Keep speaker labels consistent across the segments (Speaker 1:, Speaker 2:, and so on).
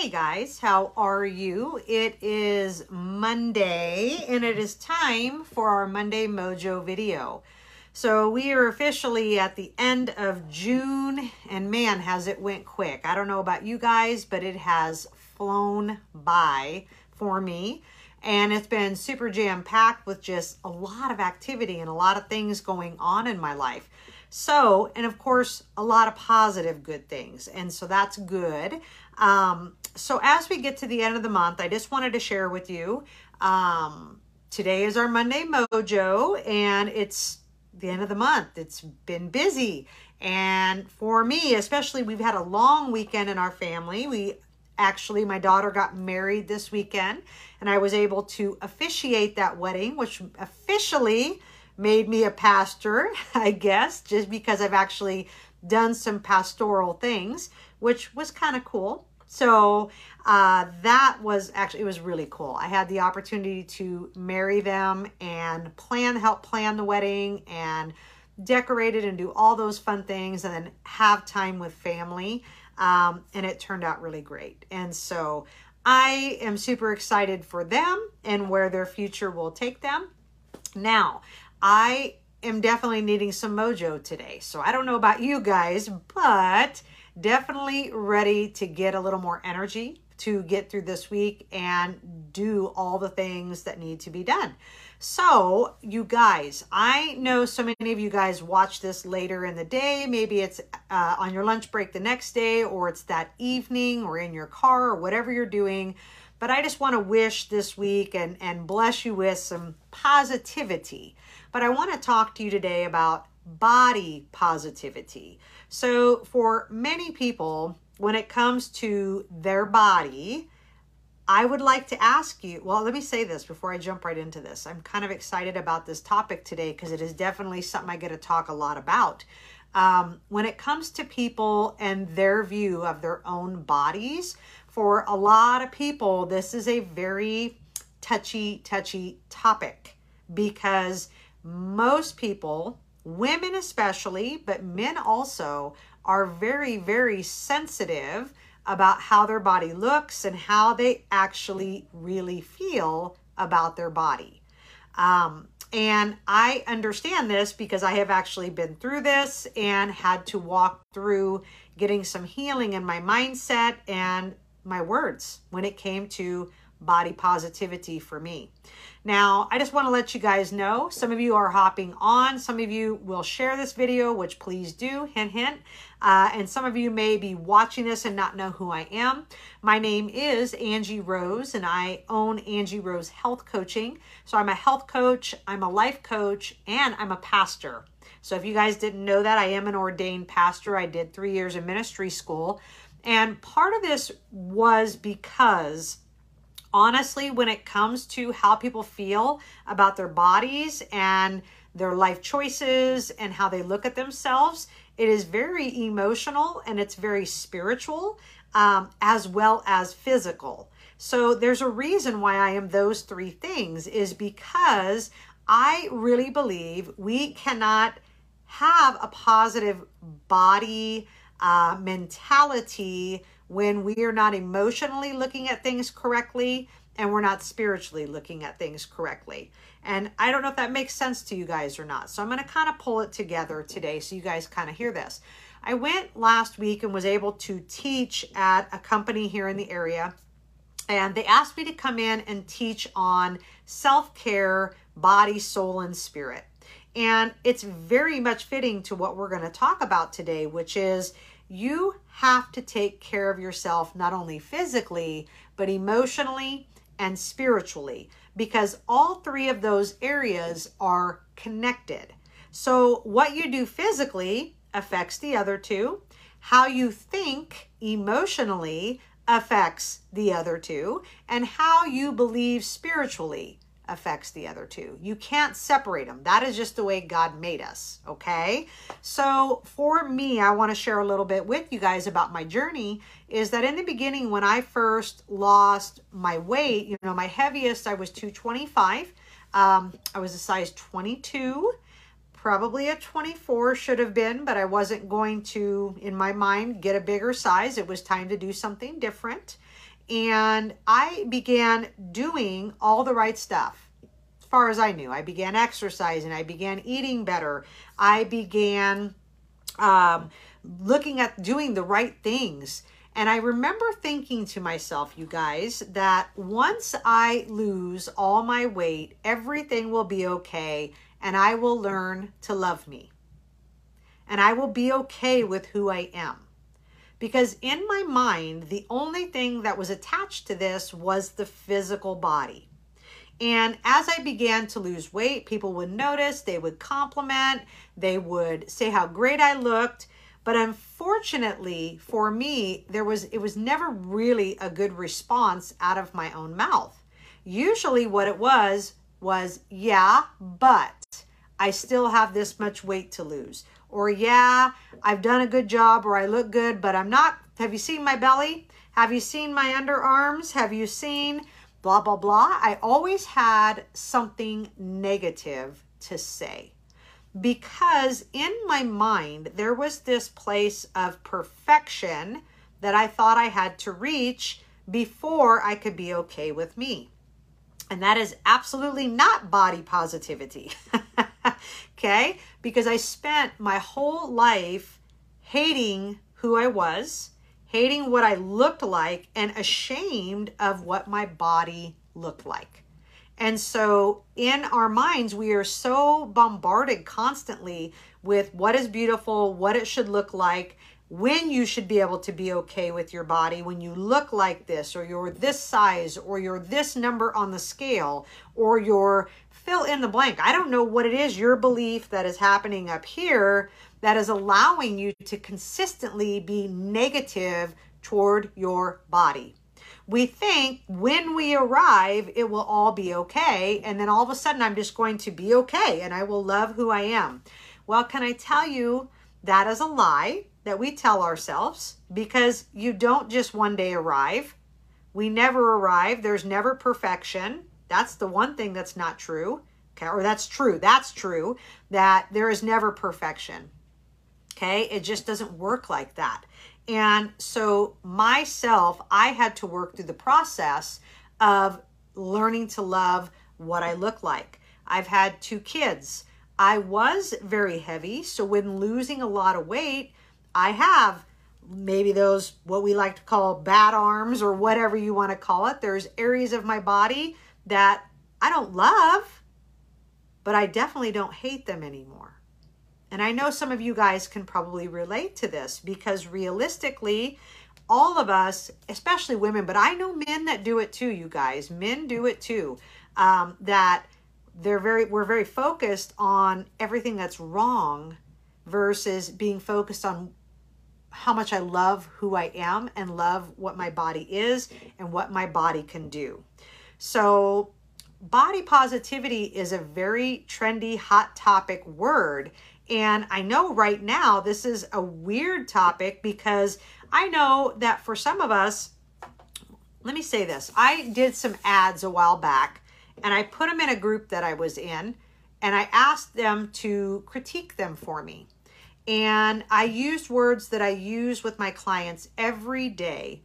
Speaker 1: Hey guys, how are you? It is Monday and it is time for our Monday Mojo video. So we are officially at the end of June and man has it went quick. I don't know about you guys, but it has flown by for me and it's been super jam packed with just a lot of activity and a lot of things going on in my life. So, and of course, a lot of positive good things. And so that's good. Um, so as we get to the end of the month, I just wanted to share with you. Um, today is our Monday Mojo, and it's the end of the month. It's been busy. And for me, especially, we've had a long weekend in our family. We actually, my daughter got married this weekend, and I was able to officiate that wedding, which officially made me a pastor, I guess, just because I've actually done some pastoral things, which was kind of cool. So uh, that was actually, it was really cool. I had the opportunity to marry them and plan, help plan the wedding and decorate it and do all those fun things and then have time with family. Um, and it turned out really great. And so I am super excited for them and where their future will take them. Now, I am definitely needing some mojo today. So I don't know about you guys, but definitely ready to get a little more energy to get through this week and do all the things that need to be done. So, you guys, I know so many of you guys watch this later in the day. Maybe it's uh, on your lunch break the next day, or it's that evening, or in your car, or whatever you're doing. But I just want to wish this week and, and bless you with some positivity. But I want to talk to you today about body positivity. So, for many people, when it comes to their body, I would like to ask you, well, let me say this before I jump right into this. I'm kind of excited about this topic today because it is definitely something I get to talk a lot about. Um, when it comes to people and their view of their own bodies, for a lot of people, this is a very touchy, touchy topic because most people, women especially, but men also, are very, very sensitive about how their body looks and how they actually really feel about their body. Um, and I understand this because I have actually been through this and had to walk through getting some healing in my mindset and my words when it came to body positivity for me. Now, I just want to let you guys know, some of you are hopping on, some of you will share this video, which please do, hint, hint. Uh, and some of you may be watching this and not know who I am. My name is Angie Rose, and I own Angie Rose Health Coaching. So I'm a health coach, I'm a life coach, and I'm a pastor. So if you guys didn't know that, I am an ordained pastor. I did three years in ministry school. And part of this was because honestly, when it comes to how people feel about their bodies and their life choices and how they look at themselves, it is very emotional and it's very spiritual um, as well as physical. So there's a reason why I am those three things is because I really believe we cannot have a positive body uh, mentality when we are not emotionally looking at things correctly and we're not spiritually looking at things correctly. And I don't know if that makes sense to you guys or not. So I'm going to kind of pull it together today so you guys kind of hear this. I went last week and was able to teach at a company here in the area. And they asked me to come in and teach on self care, body, soul, and spirit. And it's very much fitting to what we're going to talk about today, which is you have to take care of yourself, not only physically, but emotionally and spiritually, because all three of those areas are connected. So, what you do physically affects the other two. How you think emotionally affects the other two. And how you believe spiritually affects the other two. You can't separate them. That is just the way God made us, okay? So for me, I want to share a little bit with you guys about my journey is that in the beginning when I first lost my weight, you know, my heaviest I was 225. Um, I was a size 22 probably a 24 should have been, but I wasn't going to, in my mind, get a bigger size. It was time to do something different. And I began doing all the right stuff as far as I knew. I began exercising, I began eating better, I began um, looking at doing the right things. And I remember thinking to myself, you guys, that once I lose all my weight, everything will be okay and I will learn to love me. And I will be okay with who I am. Because in my mind, the only thing that was attached to this was the physical body. And as I began to lose weight, people would notice, they would compliment, they would say how great I looked. But unfortunately for me, there was it was never really a good response out of my own mouth. Usually what it was was, yeah, but I still have this much weight to lose. Or yeah, I've done a good job or I look good, but I'm not. Have you seen my belly? Have you seen my underarms? Have you seen blah, blah, blah? I always had something negative to say because in my mind, there was this place of perfection that I thought I had to reach before I could be okay with me. And that is absolutely not body positivity. okay? Because I spent my whole life hating who I was, hating what I looked like, and ashamed of what my body looked like. And so in our minds, we are so bombarded constantly with what is beautiful, what it should look like, when you should be able to be okay with your body, when you look like this, or you're this size, or you're this number on the scale, or you're fill in the blank. I don't know what it is, your belief that is happening up here that is allowing you to consistently be negative toward your body we think when we arrive, it will all be okay. And then all of a sudden, I'm just going to be okay and I will love who I am. Well, can I tell you that is a lie that we tell ourselves because you don't just one day arrive. We never arrive. There's never perfection. That's the one thing that's not true. Okay, or that's true. That's true that there is never perfection. Okay, it just doesn't work like that. And so myself, I had to work through the process of learning to love what I look like. I've had two kids. I was very heavy, so when losing a lot of weight, I have maybe those what we like to call bad arms or whatever you want to call it. There's areas of my body that I don't love, but I definitely don't hate them anymore. And I know some of you guys can probably relate to this because realistically, all of us, especially women, but I know men that do it too, you guys. Men do it too. Um, that they're very we're very focused on everything that's wrong versus being focused on how much I love who I am and love what my body is and what my body can do. So body positivity is a very trendy hot topic word and I know right now this is a weird topic because I know that for some of us, let me say this I did some ads a while back and I put them in a group that I was in and I asked them to critique them for me. And I used words that I use with my clients every day.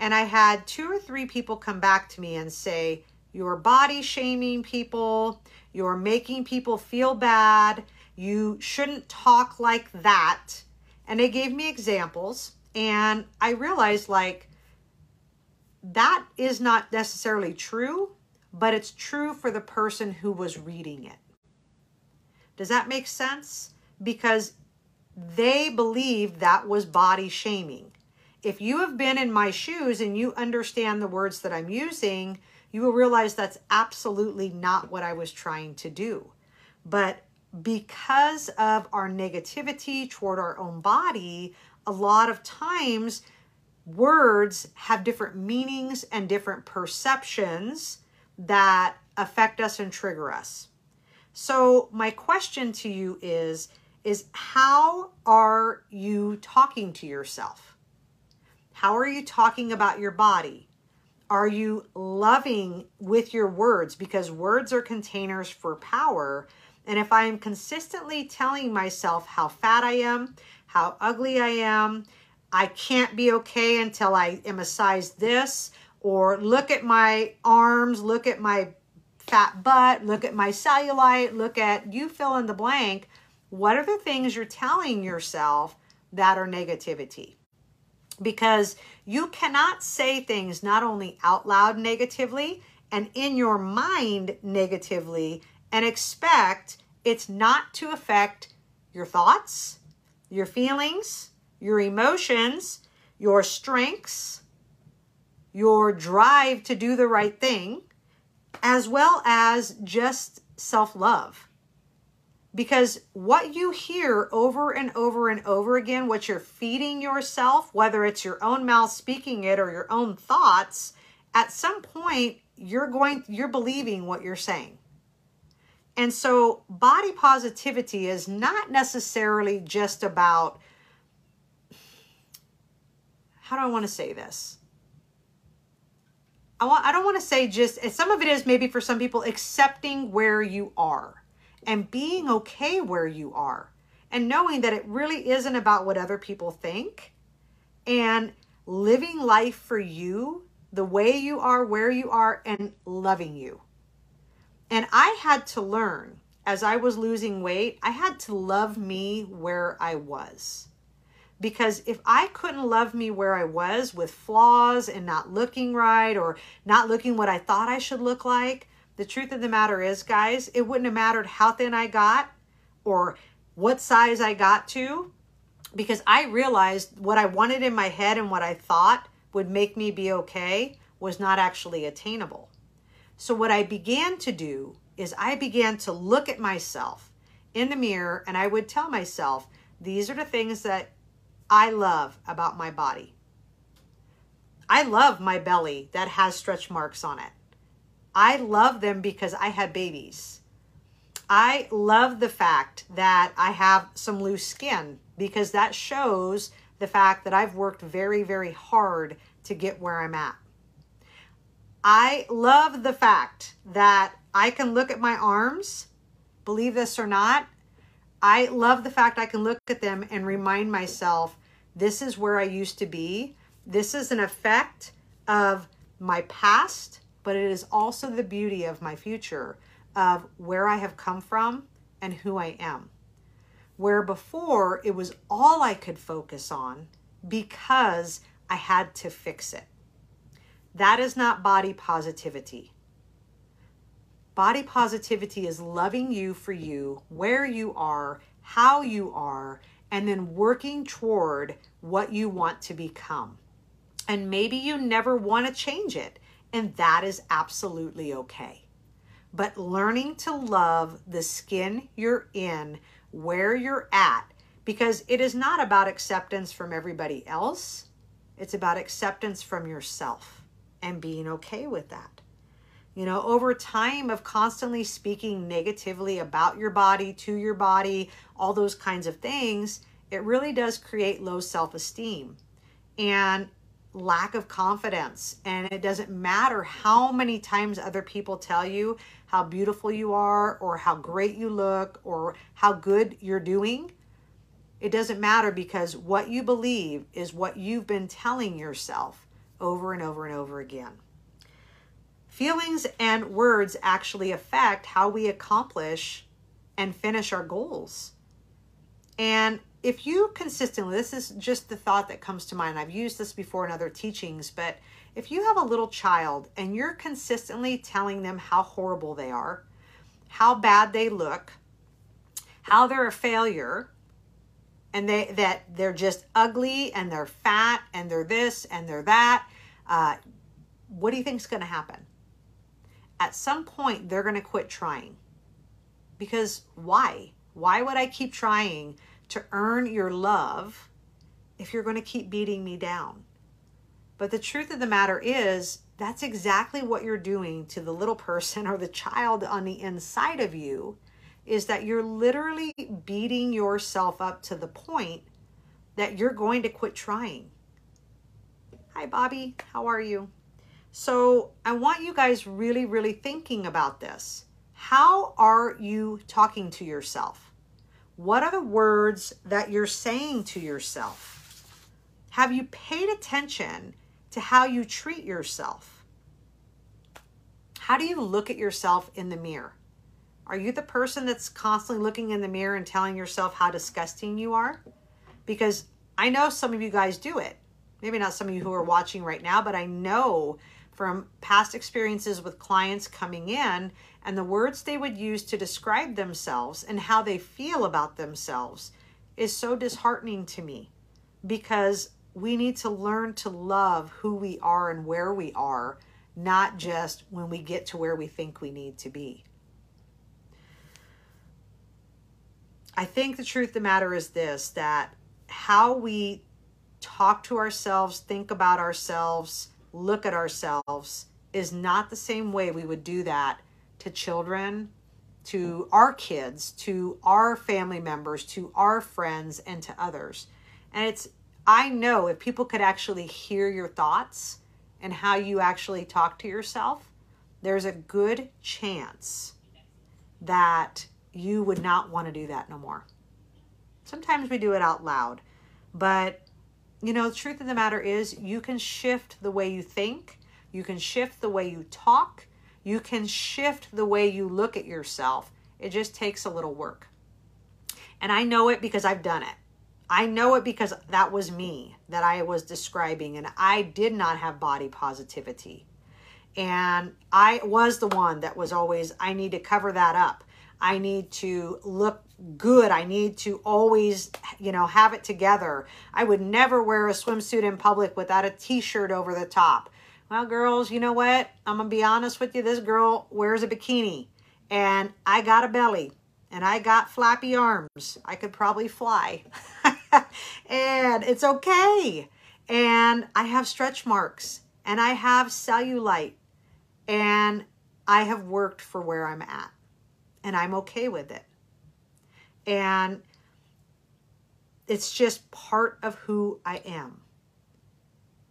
Speaker 1: And I had two or three people come back to me and say, You're body shaming people, you're making people feel bad you shouldn't talk like that. And they gave me examples. And I realized, like, that is not necessarily true, but it's true for the person who was reading it. Does that make sense? Because they believed that was body shaming. If you have been in my shoes and you understand the words that I'm using, you will realize that's absolutely not what I was trying to do. But because of our negativity toward our own body, a lot of times words have different meanings and different perceptions that affect us and trigger us. So my question to you is is how are you talking to yourself? How are you talking about your body? Are you loving with your words because words are containers for power and if I am consistently telling myself how fat I am, how ugly I am, I can't be okay until I am a size this, or look at my arms, look at my fat butt, look at my cellulite, look at you fill in the blank. What are the things you're telling yourself that are negativity? Because you cannot say things not only out loud negatively and in your mind negatively and expect it's not to affect your thoughts, your feelings, your emotions, your strengths, your drive to do the right thing, as well as just self love. Because what you hear over and over and over again, what you're feeding yourself, whether it's your own mouth speaking it or your own thoughts, at some point you're going you're believing what you're saying. And so body positivity is not necessarily just about how do I want to say this? I want I don't want to say just some of it is maybe for some people accepting where you are and being okay where you are and knowing that it really isn't about what other people think and living life for you the way you are where you are and loving you. And I had to learn as I was losing weight, I had to love me where I was. Because if I couldn't love me where I was with flaws and not looking right or not looking what I thought I should look like, the truth of the matter is, guys, it wouldn't have mattered how thin I got or what size I got to because I realized what I wanted in my head and what I thought would make me be okay was not actually attainable. So, what I began to do is I began to look at myself in the mirror and I would tell myself, these are the things that I love about my body. I love my belly that has stretch marks on it. I love them because I had babies. I love the fact that I have some loose skin because that shows the fact that I've worked very, very hard to get where I'm at. I love the fact that I can look at my arms, believe this or not. I love the fact I can look at them and remind myself this is where I used to be. This is an effect of my past, but it is also the beauty of my future, of where I have come from and who I am. Where before it was all I could focus on because I had to fix it. That is not body positivity. Body positivity is loving you for you, where you are, how you are, and then working toward what you want to become. And maybe you never want to change it, and that is absolutely okay. But learning to love the skin you're in, where you're at, because it is not about acceptance from everybody else, it's about acceptance from yourself and being okay with that. You know, over time of constantly speaking negatively about your body, to your body, all those kinds of things, it really does create low self esteem and lack of confidence. And it doesn't matter how many times other people tell you how beautiful you are, or how great you look, or how good you're doing. It doesn't matter because what you believe is what you've been telling yourself over and over and over again. Feelings and words actually affect how we accomplish and finish our goals. And if you consistently, this is just the thought that comes to mind. I've used this before in other teachings, but if you have a little child and you're consistently telling them how horrible they are, how bad they look, how they're a failure, and they that they're just ugly and they're fat and they're this and they're that, uh, what do you think is going to happen? At some point, they're going to quit trying. Because why? Why would I keep trying to earn your love if you're going to keep beating me down? But the truth of the matter is, that's exactly what you're doing to the little person or the child on the inside of you is that you're literally beating yourself up to the point that you're going to quit trying. Hi, Bobby. How are you? So, I want you guys really, really thinking about this. How are you talking to yourself? What are the words that you're saying to yourself? Have you paid attention to how you treat yourself. How do you look at yourself in the mirror? Are you the person that's constantly looking in the mirror and telling yourself how disgusting you are? Because I know some of you guys do it. Maybe not some of you who are watching right now, but I know from past experiences with clients coming in and the words they would use to describe themselves and how they feel about themselves is so disheartening to me because we need to learn to love who we are and where we are, not just when we get to where we think we need to be. I think the truth of the matter is this that how we talk to ourselves, think about ourselves, look at ourselves is not the same way we would do that to children, to our kids, to our family members, to our friends, and to others. And it's, I know if people could actually hear your thoughts and how you actually talk to yourself, there's a good chance that you would not want to do that no more. Sometimes we do it out loud, but you know, the truth of the matter is you can shift the way you think, you can shift the way you talk, you can shift the way you look at yourself. It just takes a little work. And I know it because I've done it. I know it because that was me that I was describing, and I did not have body positivity. And I was the one that was always, I need to cover that up. I need to look good. I need to always, you know, have it together. I would never wear a swimsuit in public without a t shirt over the top. Well, girls, you know what? I'm going to be honest with you. This girl wears a bikini and I got a belly and I got flappy arms. I could probably fly. and it's okay. And I have stretch marks and I have cellulite and I have worked for where I'm at and I'm okay with it. And it's just part of who I am.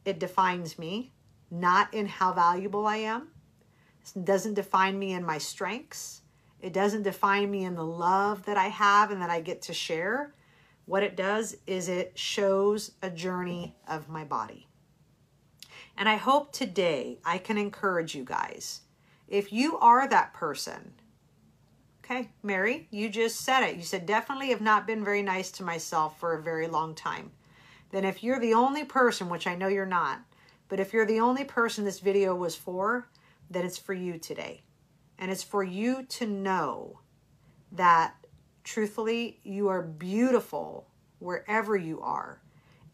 Speaker 1: It defines me not in how valuable I am. It doesn't define me in my strengths. It doesn't define me in the love that I have and that I get to share. What it does is it shows a journey of my body. And I hope today I can encourage you guys. If you are that person, okay, Mary, you just said it. You said, definitely have not been very nice to myself for a very long time. Then if you're the only person, which I know you're not, but if you're the only person this video was for, then it's for you today. And it's for you to know that truthfully, you are beautiful wherever you are.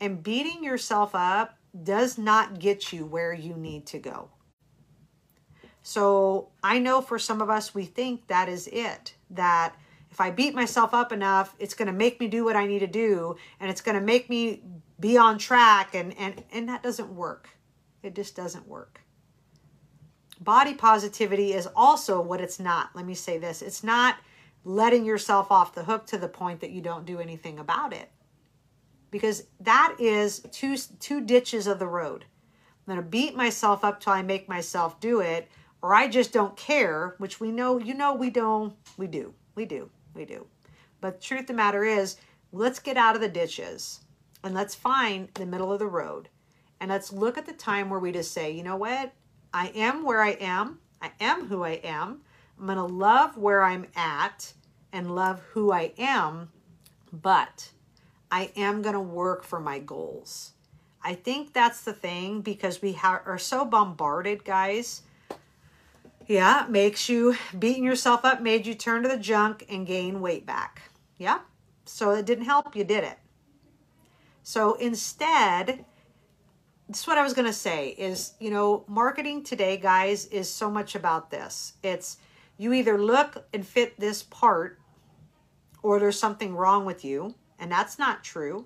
Speaker 1: And beating yourself up does not get you where you need to go. So I know for some of us, we think that is it, that if I beat myself up enough, it's going to make me do what I need to do and it's going to make me be on track. And, and, and that doesn't work. It just doesn't work. Body positivity is also what it's not. Let me say this it's not letting yourself off the hook to the point that you don't do anything about it. Because that is two, two ditches of the road. I'm going to beat myself up till I make myself do it, or I just don't care, which we know, you know, we don't, we do, we do, we do. But truth of the matter is, let's get out of the ditches and let's find the middle of the road. And let's look at the time where we just say, you know what? I am where I am. I am who I am. I'm going to love where I'm at and love who I am, but I am going to work for my goals. I think that's the thing because we ha- are so bombarded, guys. Yeah, makes you beating yourself up, made you turn to the junk and gain weight back. Yeah, so it didn't help, you did it. So instead, this is what I was going to say is, you know, marketing today, guys, is so much about this. It's you either look and fit this part or there's something wrong with you, and that's not true.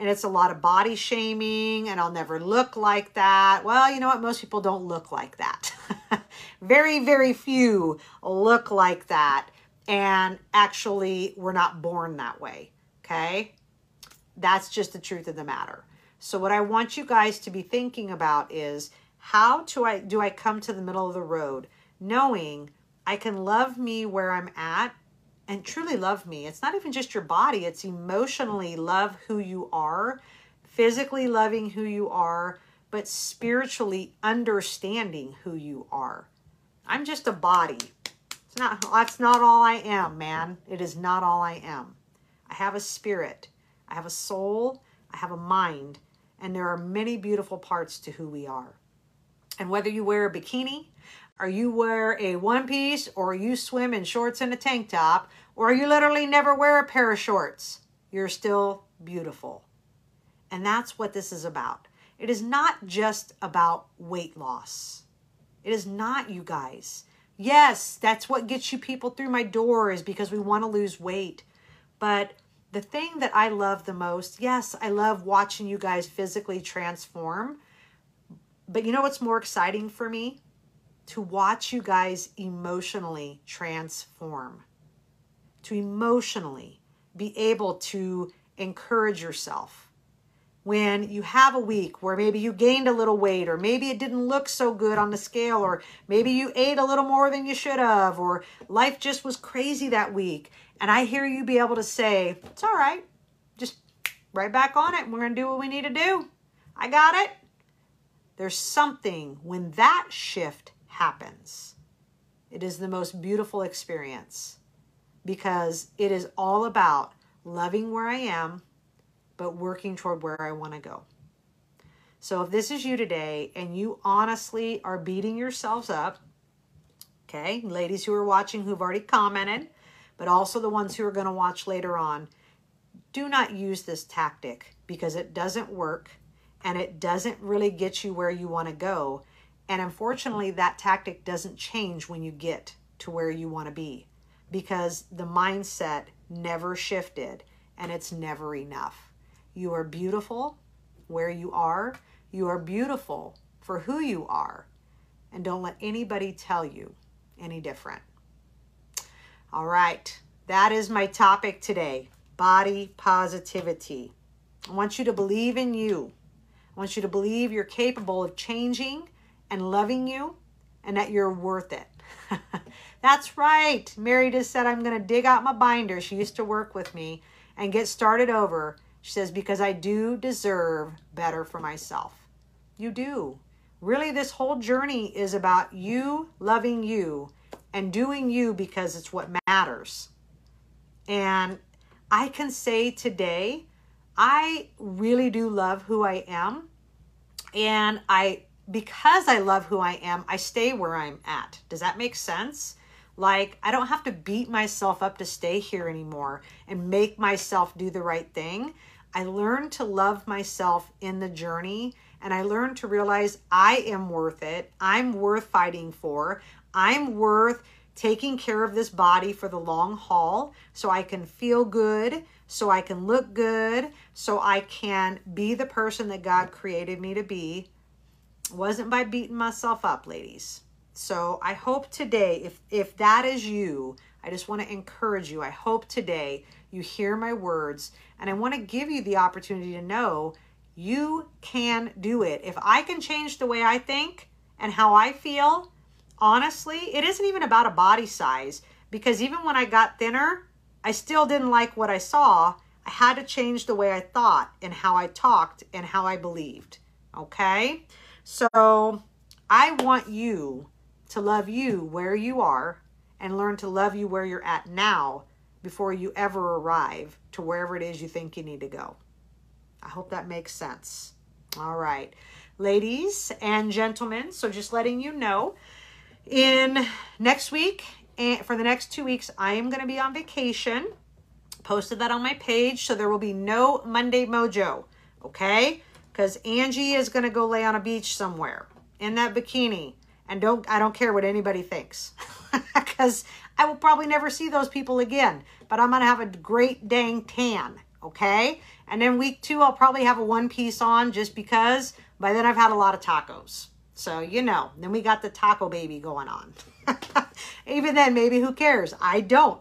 Speaker 1: And it's a lot of body shaming, and I'll never look like that. Well, you know what? Most people don't look like that. very, very few look like that. And actually, we're not born that way. Okay? That's just the truth of the matter. So what I want you guys to be thinking about is how do I do I come to the middle of the road knowing I can love me where I'm at and truly love me. It's not even just your body, it's emotionally love who you are, physically loving who you are, but spiritually understanding who you are. I'm just a body. It's not that's not all I am, man. It is not all I am. I have a spirit. I have a soul. I have a mind, and there are many beautiful parts to who we are. And whether you wear a bikini, or you wear a one piece, or you swim in shorts and a tank top, or you literally never wear a pair of shorts, you're still beautiful. And that's what this is about. It is not just about weight loss. It is not, you guys. Yes, that's what gets you people through my door is because we want to lose weight. But the thing that I love the most, yes, I love watching you guys physically transform. But you know what's more exciting for me? To watch you guys emotionally transform. To emotionally be able to encourage yourself when you have a week where maybe you gained a little weight or maybe it didn't look so good on the scale or maybe you ate a little more than you should have or life just was crazy that week and I hear you be able to say, it's all right, just right back on it. We're going to do what we need to do. I got it. There's something when that shift happens. It is the most beautiful experience because it is all about loving where I am but working toward where I want to go. So if this is you today and you honestly are beating yourselves up, okay, ladies who are watching who've already commented, but also the ones who are going to watch later on, do not use this tactic because it doesn't work and it doesn't really get you where you want to go. And unfortunately, that tactic doesn't change when you get to where you want to be because the mindset never shifted and it's never enough. You are beautiful where you are. You are beautiful for who you are. And don't let anybody tell you any different. All right, that is my topic today body positivity. I want you to believe in you. I want you to believe you're capable of changing and loving you and that you're worth it. That's right. Mary just said, I'm going to dig out my binder. She used to work with me and get started over she says, because I do deserve better for myself. You do. Really, this whole journey is about you loving you and doing you because it's what matters. And I can say today, I really do love who I am. And I, because I love who I am, I stay where I'm at. Does that make sense? Like, I don't have to beat myself up to stay here anymore and make myself do the right thing. I learned to love myself in the journey and I learned to realize I am worth it. I'm worth fighting for. I'm worth taking care of this body for the long haul so I can feel good, so I can look good, so I can be the person that God created me to be. Wasn't by beating myself up, ladies. So I hope today, if, if that is you, I just want to encourage you. I hope today you hear my words, and I want to give you the opportunity to know you can do it. If I can change the way I think and how I feel, honestly, it isn't even about a body size because even when I got thinner, I still didn't like what I saw. I had to change the way I thought and how I talked and how I believed. Okay? So I want you to love you where you are and learn to love you where you're at now before you ever arrive to wherever it is you think you need to go. I hope that makes sense. All right, ladies and gentlemen, so just letting you know, in next week, and for the next two weeks, I am going to be on vacation. Posted that on my page, so there will be no Monday Mojo, okay? Because Angie is going to go lay on a beach somewhere in that bikini, and don't I don't care what anybody thinks, because I will probably never see those people again, but I'm going to have a great dang tan, okay? And then week two, I'll probably have a one piece on just because by then I've had a lot of tacos. So, you know, then we got the taco baby going on. Even then, maybe who cares? I don't.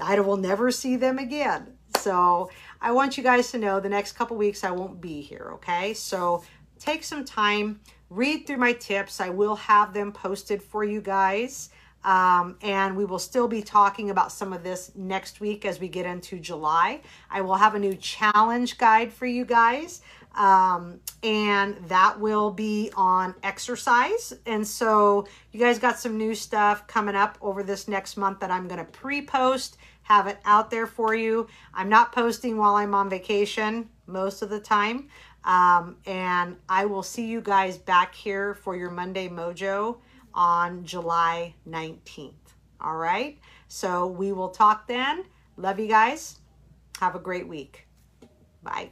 Speaker 1: I will never see them again. So I want you guys to know the next couple weeks I won't be here, okay? So take some time, read through my tips. I will have them posted for you guys. Um, and we will still be talking about some of this next week as we get into July. I will have a new challenge guide for you guys. Um, and that will be on exercise. And so you guys got some new stuff coming up over this next month that I'm going to pre post, have it out there for you. I'm not posting while I'm on vacation most of the time. Um, and I will see you guys back here for your Monday Mojo on July 19th. All right. So we will talk then. Love you guys. Have a great week. Bye.